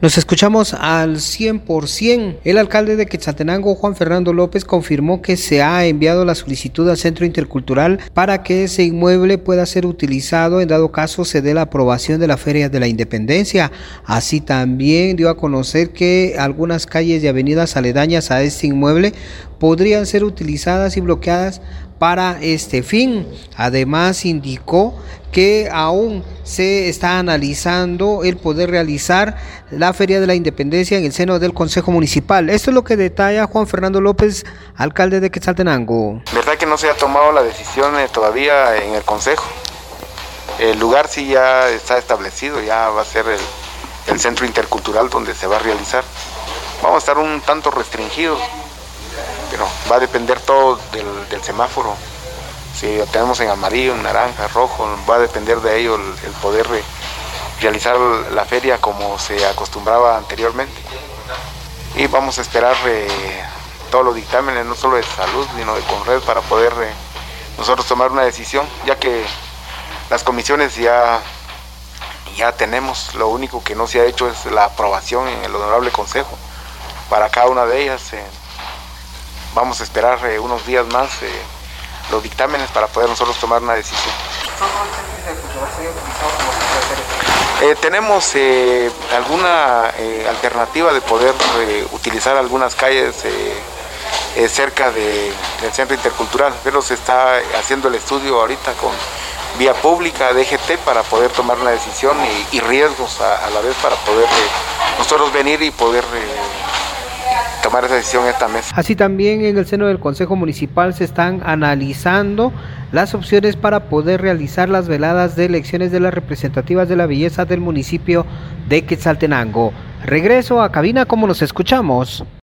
Nos escuchamos al 100%. El alcalde de Quetzaltenango, Juan Fernando López, confirmó que se ha enviado la solicitud al Centro Intercultural para que ese inmueble pueda ser utilizado en dado caso se dé la aprobación de la Feria de la Independencia. Así también dio a conocer que algunas calles y avenidas aledañas a este inmueble podrían ser utilizadas y bloqueadas para este fin. Además, indicó que aún se está analizando el poder realizar la Feria de la Independencia en el seno del Consejo Municipal. Esto es lo que detalla Juan Fernando López, alcalde de Quetzaltenango. Verdad que no se ha tomado la decisión eh, todavía en el Consejo. El lugar sí ya está establecido, ya va a ser el, el centro intercultural donde se va a realizar. Vamos a estar un tanto restringidos va a depender todo del, semáforo. Si lo tenemos en amarillo, en naranja, rojo, va a depender de ello el, poder realizar la feria como se acostumbraba anteriormente. Y vamos a esperar eh, todos los dictámenes, no solo de salud, sino de Conred, para poder eh, nosotros tomar una decisión, ya que las comisiones ya, ya tenemos, lo único que no se ha hecho es la aprobación en el Honorable Consejo para cada una de ellas. Eh, vamos a esperar eh, unos días más eh, los dictámenes para poder nosotros tomar una decisión. Eh, tenemos alguna alternativa de poder utilizar algunas calles cerca del centro intercultural, pero se está haciendo el estudio ahorita con vía pública de EGT para poder tomar una decisión y, riesgos a, la vez para poder nosotros venir y poder tomar esa decisión esta mesa. Así también en el seno del Consejo Municipal se están analizando las opciones para poder realizar las veladas de elecciones de las representativas de la belleza del municipio de Quetzaltenango. Regreso a cabina como nos escuchamos.